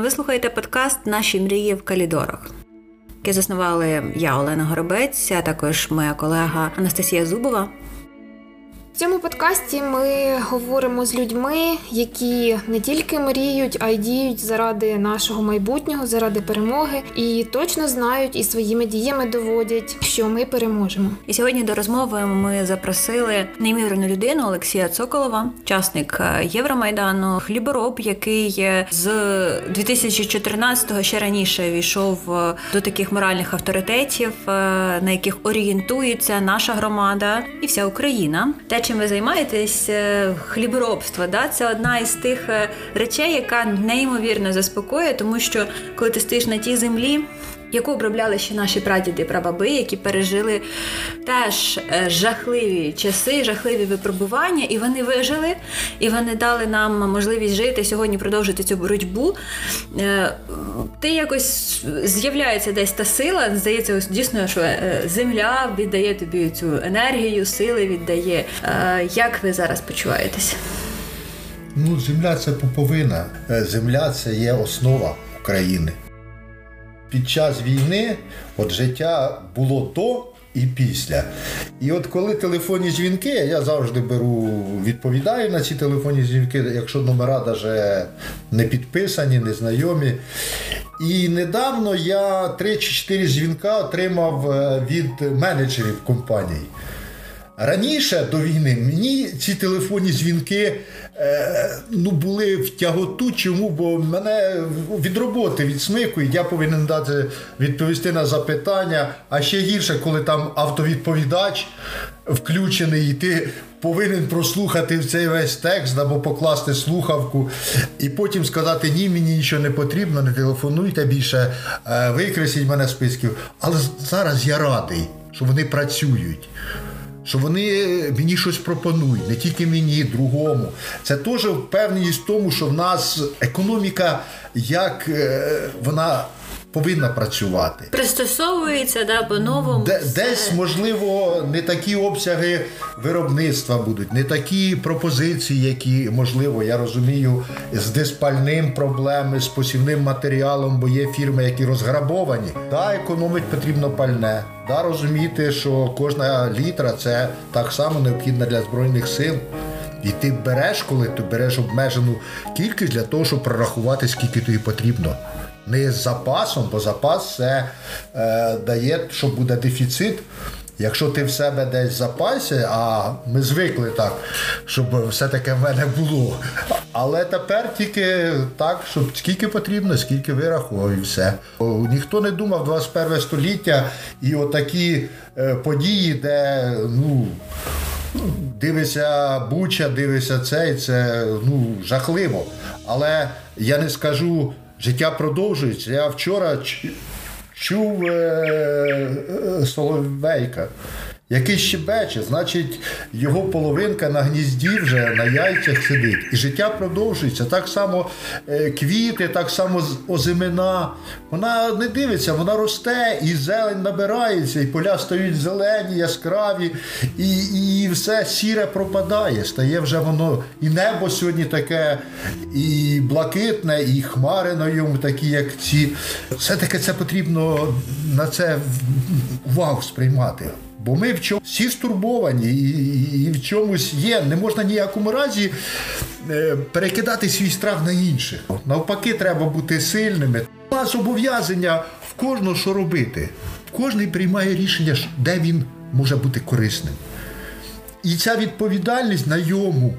Ви слухаєте подкаст Наші мрії в калідорах, який заснували я, Олена Горобець, а також моя колега Анастасія Зубова цьому подкасті ми говоримо з людьми, які не тільки мріють, а й діють заради нашого майбутнього, заради перемоги, і точно знають і своїми діями доводять, що ми переможемо. І сьогодні до розмови ми запросили неймовірну людину Олексія Цоколова, учасник е, Євромайдану, хлібороб, який е, з 2014-го ще раніше війшов е, до таких моральних авторитетів, на яких орієнтується наша громада і вся Україна. Те, чим ви займаєтесь, е, хліборобство, да, це одна із тих е, речей, яка неймовірно заспокоює, тому що коли ти стоїш на тій землі. Яку обробляли ще наші прадіди і прабаби, які пережили теж е, жахливі часи, жахливі випробування, і вони вижили, і вони дали нам можливість жити сьогодні, продовжити цю боротьбу. Ти якось з'являється десь та сила. Здається, дійсно, що земля віддає тобі цю енергію, сили віддає. Як ви зараз почуваєтесь? Ну, земля це поповина. Е, земля це є основа України. Під час війни от життя було до і після. І от коли телефонні дзвінки, я завжди беру, відповідаю на ці телефонні дзвінки, якщо номера навіть не підписані, не знайомі. І недавно я 3 чи 4 дзвінка отримав е, від менеджерів компаній. Раніше до війни мені ці телефонні дзвінки е, ну, були в тяготу. Чому? Бо мене від роботи відсмикують, я повинен дати відповісти на запитання. А ще гірше, коли там автовідповідач включений, і ти повинен прослухати цей весь текст або покласти слухавку, і потім сказати Ні, мені нічого не потрібно, не телефонуйте більше, е, викресіть мене списків. Але зараз я радий, що вони працюють що вони мені щось пропонують, не тільки мені, другому. Це теж впевненість в тому, що в нас економіка, як е, вона повинна працювати. Пристосовується да, по-новому. Де, десь, можливо, не такі обсяги виробництва будуть, не такі пропозиції, які, можливо, я розумію, з диспальним проблеми, з посівним матеріалом, бо є фірми, які розграбовані. Да, економить потрібно пальне. Да, розуміти, що кожна літра це так само необхідна для збройних сил. І ти береш, коли ти береш обмежену кількість для того, щоб прорахувати, скільки тобі потрібно не з запасом, бо запас це е, дає, що буде дефіцит. Якщо ти в себе десь в запасі, а ми звикли так, щоб все таке в мене було. Але тепер тільки так, щоб скільки потрібно, скільки вирахував і все. Ніхто не думав 21 століття і отакі е, події, де ну. Дивися Буча, дивися це, і це ну, жахливо. Але я не скажу життя продовжується. Я вчора чув е, е, Соловейка який щебече, значить, його половинка на гнізді вже на яйцях сидить. І життя продовжується. Так само е, квіти, так само озимина. Вона не дивиться, вона росте, і зелень набирається, і поля стають зелені, яскраві, і і все сіре пропадає. Стає вже воно і небо сьогодні таке, і блакитне, і хмари на йому такі, як ці. Все-таки це потрібно на це увагу сприймати. Бо ми в чому всі стурбовані і, і, і в чомусь є. Не можна ніякому разі е, перекидати свій страх на інших. Навпаки, треба бути сильними. У нас зобов'язання в кожного що робити. Кожний приймає рішення, де він може бути корисним. І ця відповідальність на йому.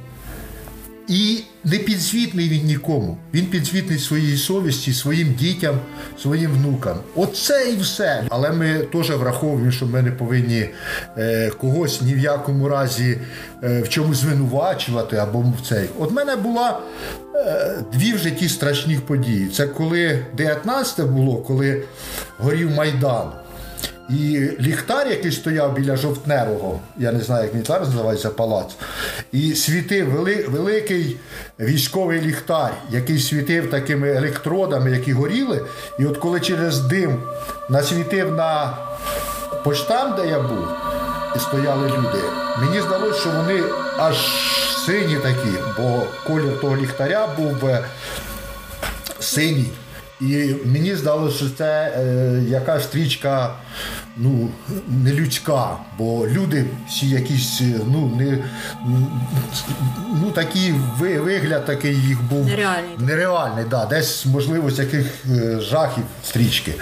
І не підзвітний він нікому. Він підзвітний своїй совісті, своїм дітям, своїм внукам. Оце і все. Але ми теж враховуємо, що ми не повинні е, когось ні в якому разі е, в чомусь звинувачувати або в цей. От мене була е, дві в житті страшних події. Це коли 19 було, коли горів Майдан. І ліхтар, який стояв біля жовтневого, я не знаю, як він зараз називається палац, і світив вели, великий військовий ліхтар, який світив такими електродами, які горіли. І от коли через дим насвітив на поштам, де я був, і стояли люди, мені здалося, що вони аж сині такі, бо колір того ліхтаря був е, синій. І мені здалося, що це е, якась стрічка ну, не людська, бо люди всі якісь ну, не, ну, такий вигляд такий їх був нереальний, нереальний да, десь можливо з яких е, жахів стрічки.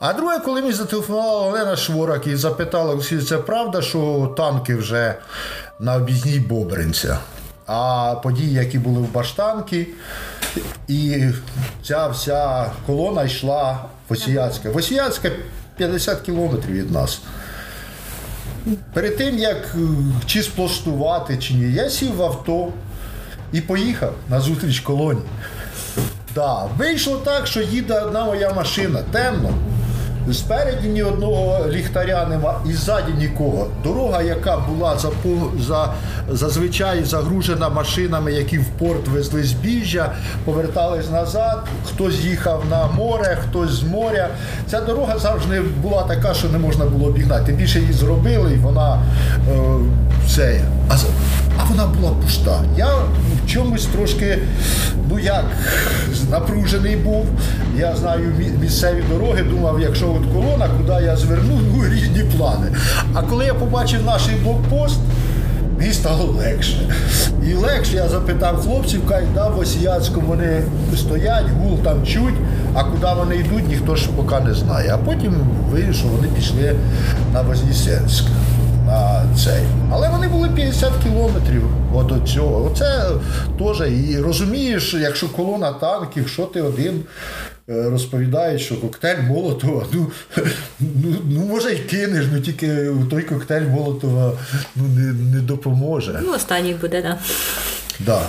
А друге, коли мені зателефонувала Олена Шворак і запитала, це правда, що танки вже на об'їзній Бобринця. А події, які були в Баштанки, і ця вся колона йшла Восіяцька. Восіяцька 50 кілометрів від нас. Перед тим, як е, чи спластувати, чи ні, я сів в авто і поїхав на зустріч колоні. Да, Вийшло так, що їде одна моя машина, темно. Спереді ні одного ліхтаря нема і ззаді нікого. Дорога, яка була за, за, зазвичай загружена машинами, які в порт везли збіжжя, повертались назад, хтось їхав на море, хтось з моря. Ця дорога завжди була така, що не можна було обігнати. Більше її зробили, і вона е, це. Вона була пуста. Я в чомусь трошки, ну як, напружений був. Я знаю місцеві дороги, думав, якщо от колона, куди я зверну, ну, різні плани. А коли я побачив наш блокпост, мені стало легше. І легше я запитав хлопців, кажуть, да, в Осіянському вони стоять, гул там чуть, а куди вони йдуть, ніхто ж поки не знає. А потім вирішив, вони пішли на Вознесенськ на цей. Але вони були 50 кілометрів от цього. Оце теж. І розумієш, якщо колона танків, що ти один е, розповідаєш, що коктейль Молотова, ну, ну, ну може й кинеш, ну тільки той коктейль Молотова ну, не не допоможе. Ну, останній буде, так. Да.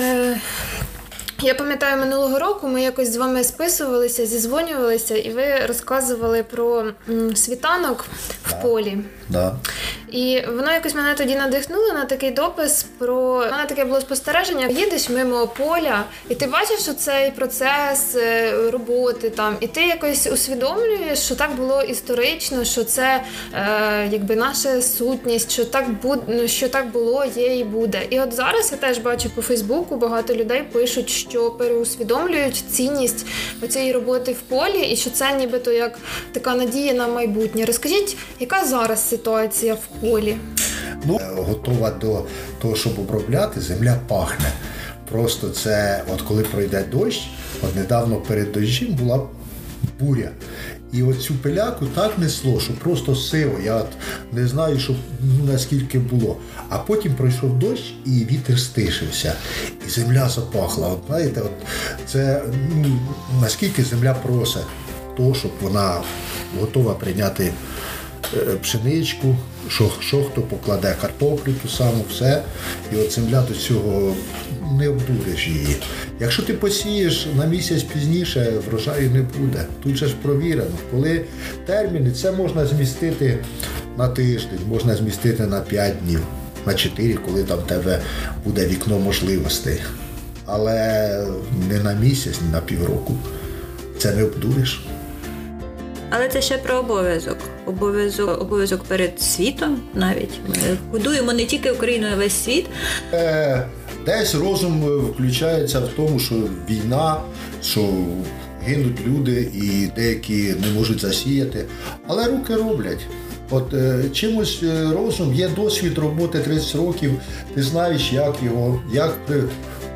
Е, я пам'ятаю, минулого року ми якось з вами списувалися, зізвонювалися, і ви розказували про світанок в полі. Да. І воно якось мене тоді надихнуло на такий допис про У мене таке було спостереження. Їдеш мимо поля, і ти бачиш цей процес е, роботи там, і ти якось усвідомлюєш, що так було історично, що це е, якби наша сутність, що так буд... Ну, що так було, є і буде. І от зараз я теж бачу по Фейсбуку, багато людей пишуть, що переусвідомлюють цінність цієї роботи в полі, і що це нібито як така надія на майбутнє. Розкажіть, яка зараз ситуація в полі? Ну, готова до того, щоб обробляти, земля пахне. Просто це, от коли пройде дощ, от недавно перед дощем була буря. І оцю пиляку так несло, що просто сиво. Я от не знаю, що ну, наскільки було. А потім пройшов дощ і вітер стишився, і земля запахла. От знаєте, от це ну, наскільки земля просить того, щоб вона готова прийняти пшеничку, що що хто покладе картоплю, ту саму, все. І от земля до цього не обдуриш її. Якщо ти посієш на місяць пізніше, врожаю не буде. Тут же ж провірено. Коли терміни, це можна змістити на тиждень, можна змістити на 5 днів, на 4, коли там в тебе буде вікно можливостей. Але не на місяць, не на півроку. Це не обдуриш. Але це ще про обов'язок. Обов'язок обов'язок перед світом навіть. Ми будуємо не тільки Україну, а весь світ. Е, Десь розум включається в тому, що війна, що гинуть люди і деякі не можуть засіяти, але руки роблять. От е, чимось е, розум, є досвід роботи 30 років, ти знаєш, як його, як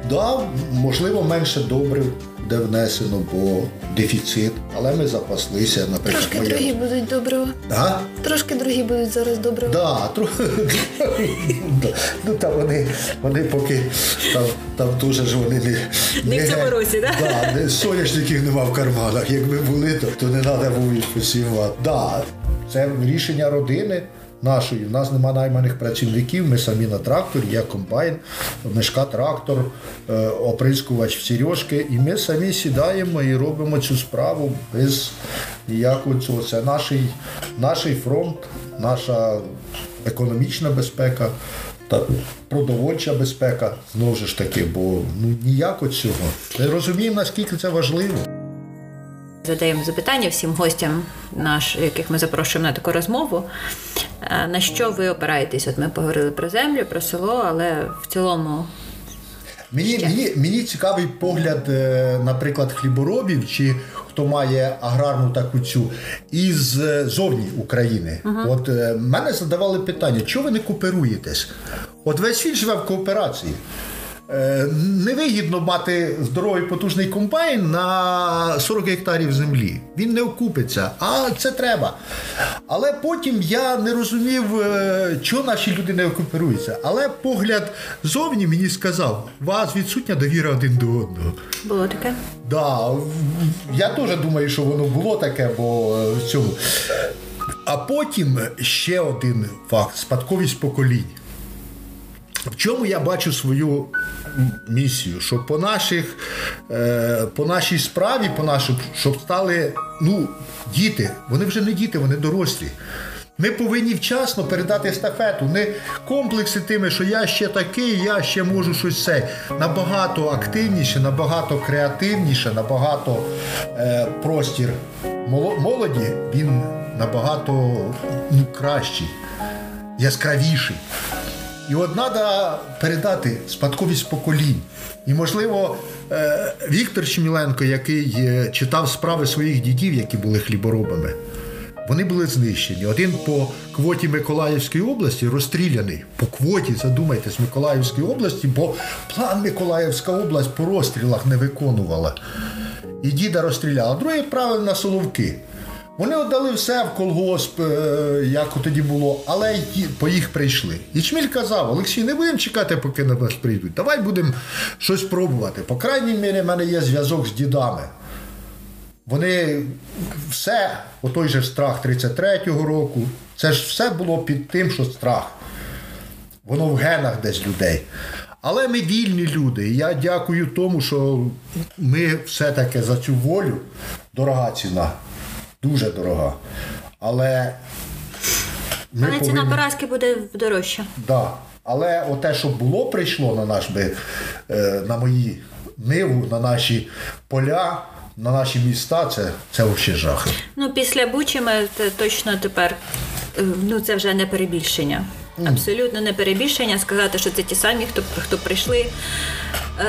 да, можливо, менше добрив де внесено, бо дефіцит, але ми запаслися, наприклад. Трошки моє... другі будуть добрива. А? Трошки другі будуть зараз добрива. Да, трохи. ну та вони вони поки там там дуже ж вони не не в цьому році, да? Да, соняшників нема в карманах. Якби були, то, то не треба було їх посівати. Да, Це рішення родини нашої. У нас нема найманих працівників, ми самі на тракторі, є комбайн, мешка трактор, е, оприскувач в сережки, і ми самі сідаємо і робимо цю справу без ніякого цього. Це наш, наш фронт, наша економічна безпека. Та продовольча безпека знову ж таки, бо ну ніяко цього. Ми розуміємо, наскільки це важливо. Задаємо запитання всім гостям, наш, яких ми запрошуємо на таку розмову. Е, на що ви опираєтесь? От ми поговорили про землю, про село, але в цілому. Мені, мені, мені цікавий погляд, е, наприклад, хліборобів чи хто має аграрну таку цю із е, зовні України. От е, мене задавали питання, чого ви не кооперуєтесь? От весь світ живе в кооперації. Е, Невигідно мати здоровий потужний комбайн на 40 гектарів землі. Він не окупиться, а це треба. Але потім я не розумів, е, чого наші люди не кооперуються. Але погляд зовні мені сказав, у вас відсутня довіра один до одного. Було таке. Да, я теж думаю, що воно було таке, бо е, в цьому. А потім ще один факт: спадковість поколінь. В чому я бачу свою місію? Що по наших, е, по нашій справі, по нашому, щоб стали ну, діти, вони вже не діти, вони дорослі. Ми повинні вчасно передати естафету, не комплекси тими, що я ще такий, я ще можу щось це. Набагато активніше, набагато креативніше, набагато е, простір молоді, він набагато ну, кращий, яскравіший. І от треба передати спадковість поколінь. І, можливо, е, Віктор Щеміленко, який е, читав справи своїх дідів, які були хліборобами, вони були знищені. Один по квоті Миколаївської області розстріляний. По квоті, задумайтесь, Миколаївської області, бо план Миколаївська область по розстрілах не виконувала. І діда розстріляли. А другий відправив на Соловки. Вони віддали все в колгосп, е, як тоді було, але по їх прийшли. І Чміль казав: Олексій, не будемо чекати, поки на нас прийдуть. Давай будемо щось пробувати. По крайній мірі, в мене є зв'язок з дідами. Вони все, отой же страх 33-го року, це ж все було під тим, що страх. Воно в генах десь людей. Але ми вільні люди. І я дякую тому, що ми все-таки за цю волю дорога ціна, дуже дорога. Але ми Але ціна поразки буде дорожча. Да. Але оте, що було, прийшло на наш би, е, на мої ниву, на наші поля, на наші міста, це, це взагалі жах. Ну, після Бучі ми точно тепер, е, ну це вже не перебільшення. Абсолютно не перебільшення сказати, що це ті самі, хто, хто прийшли.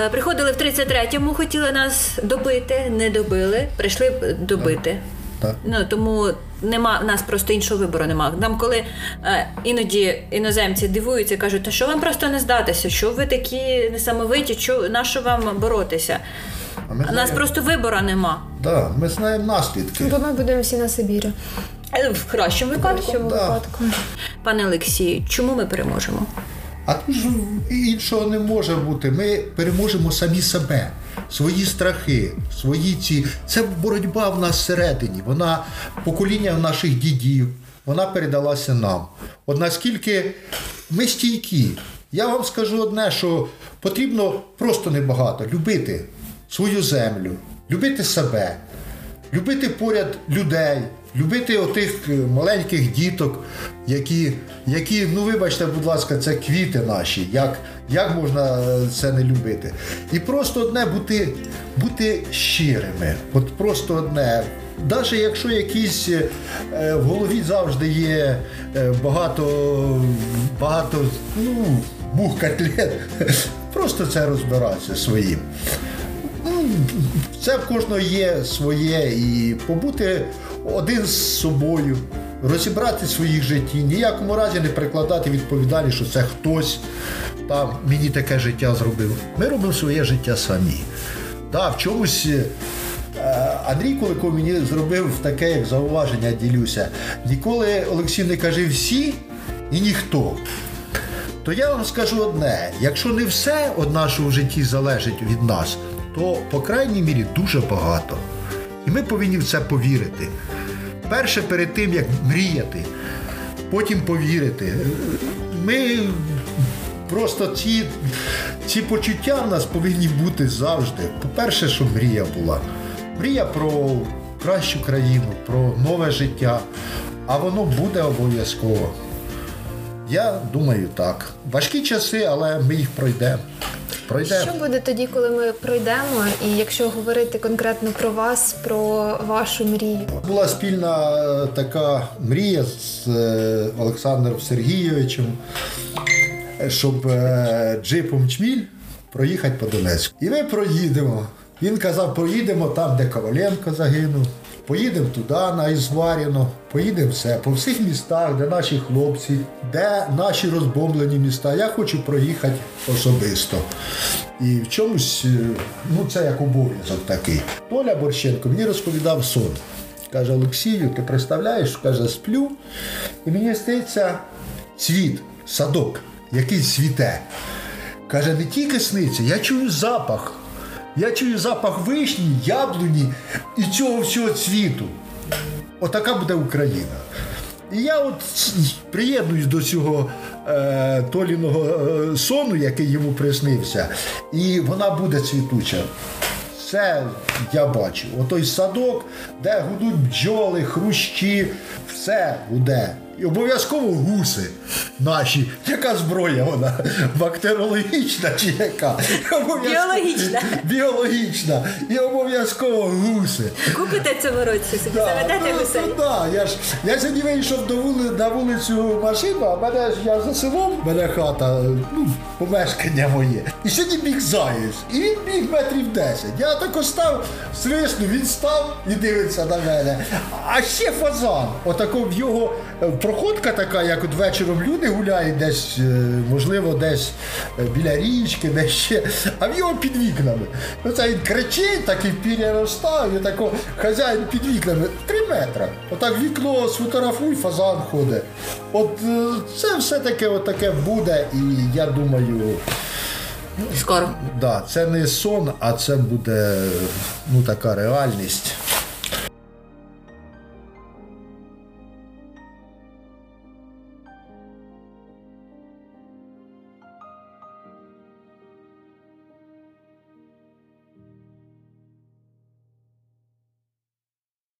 Е, Приходили в 33-му, хотіли нас добити, не добили, прийшли б добити. Так. Ну тому нема в нас просто іншого вибору нема. Нам коли е, іноді іноземці дивуються, кажуть, та що вам просто не здатися? Що ви такі несамовиті? Що на що вам боротися? А ми У нас просто вибору нема. Да, ми знаємо наслідки. Бо ми будемо всі на Сибірі. Е, В кращому випадку. да. випадку. Пане Олексію, чому ми переможемо? А тут ж іншого не може бути. Ми переможемо самі себе, свої страхи, свої ці. Це боротьба в нас всередині. Вона покоління наших дідів, вона передалася нам. От наскільки ми стійкі. Я вам скажу одне, що потрібно просто небагато любити свою землю, любити себе, любити поряд людей, любити отих е, маленьких діток, які, які, ну вибачте, будь ласка, це квіти наші. Як, як можна е, це не любити? І просто одне бути, бути щирими. От просто одне. Навіть якщо якісь е, в голові завжди є багато, багато ну, мух котлет, просто це розбиратися своїм. Це в кожного є своє і побути один з собою, розібрати в своїх житті, ніякому разі не прикладати відповідальність, що це хтось там мені таке життя зробив. Ми робимо своє життя самі. Да, в чомусь е, Андрій Куликов мені зробив таке, як зауваження, ділюся. Ніколи Олексій не каже всі і ніхто. То я вам скажу одне: якщо не все від нашого житті залежить від нас, то по крайній мірі дуже багато. І ми повинні в це повірити. Перше перед тим, як мріяти, потім повірити. Ми просто ці, ці почуття в нас повинні бути завжди. По-перше, щоб мрія була. Мрія про кращу країну, про нове життя. А воно буде обов'язково. Я думаю так. Важкі часи, але ми їх пройдемо. Пройдемо. Що буде тоді, коли ми пройдемо? І якщо говорити конкретно про вас, про вашу мрію? Була спільна е, така мрія з е, Олександром Сергійовичем, щоб е, джипом Чміль проїхати по Донецьку. І ми проїдемо. Він казав, поїдемо там, де Коваленко загинув. Поїдемо туди, на Ізваріно, поїдемо все, по всіх містах, де наші хлопці, де наші розбомблені міста. Я хочу проїхати особисто. І в чомусь, е, ну це як обов'язок такий. Толя Борщенко мені розповідав сон. Каже, Олексію, ти представляєш, каже, сплю, і мені стається цвіт, садок, який цвіте. Каже, не тільки сниться, я чую запах. Я чую запах вишні, яблуні і цього всього цвіту. Отака буде Україна. І я от приєднуюсь до цього е, Толіного е, сону, який йому приснився, і вона буде цвітуча. Це я бачу. Отой садок, де гудуть бджоли, хрущі, все гуде. І обов'язково гуси наші. Яка зброя вона? Бактеріологічна чи яка? Біологічна. Біологічна. І обов'язково гуси. Купите цього році собі, заведете гусей. ну, да, я ж я сьогодні вийшов до вули, на вулицю машину, а мене ж я за селом, мене хата, ну, помешкання моє. І сьогодні біг заєць. І він біг метрів 10. Я так став, свисну, він став і дивиться на мене. А ще фазан. Отако в його е, проходка така, як от вечором люди гуляють десь, е, можливо, десь е, біля річки, десь ще, а в його під вікнами. Оце він кричить, такий пір'я розстав, і тако хазяїн під вікнами три метри. Отак вікно сфотографуй, фазан ходить. От е, це все-таки отаке таке буде, і я думаю, Скоро. да, це не сон, а це буде ну, така реальність.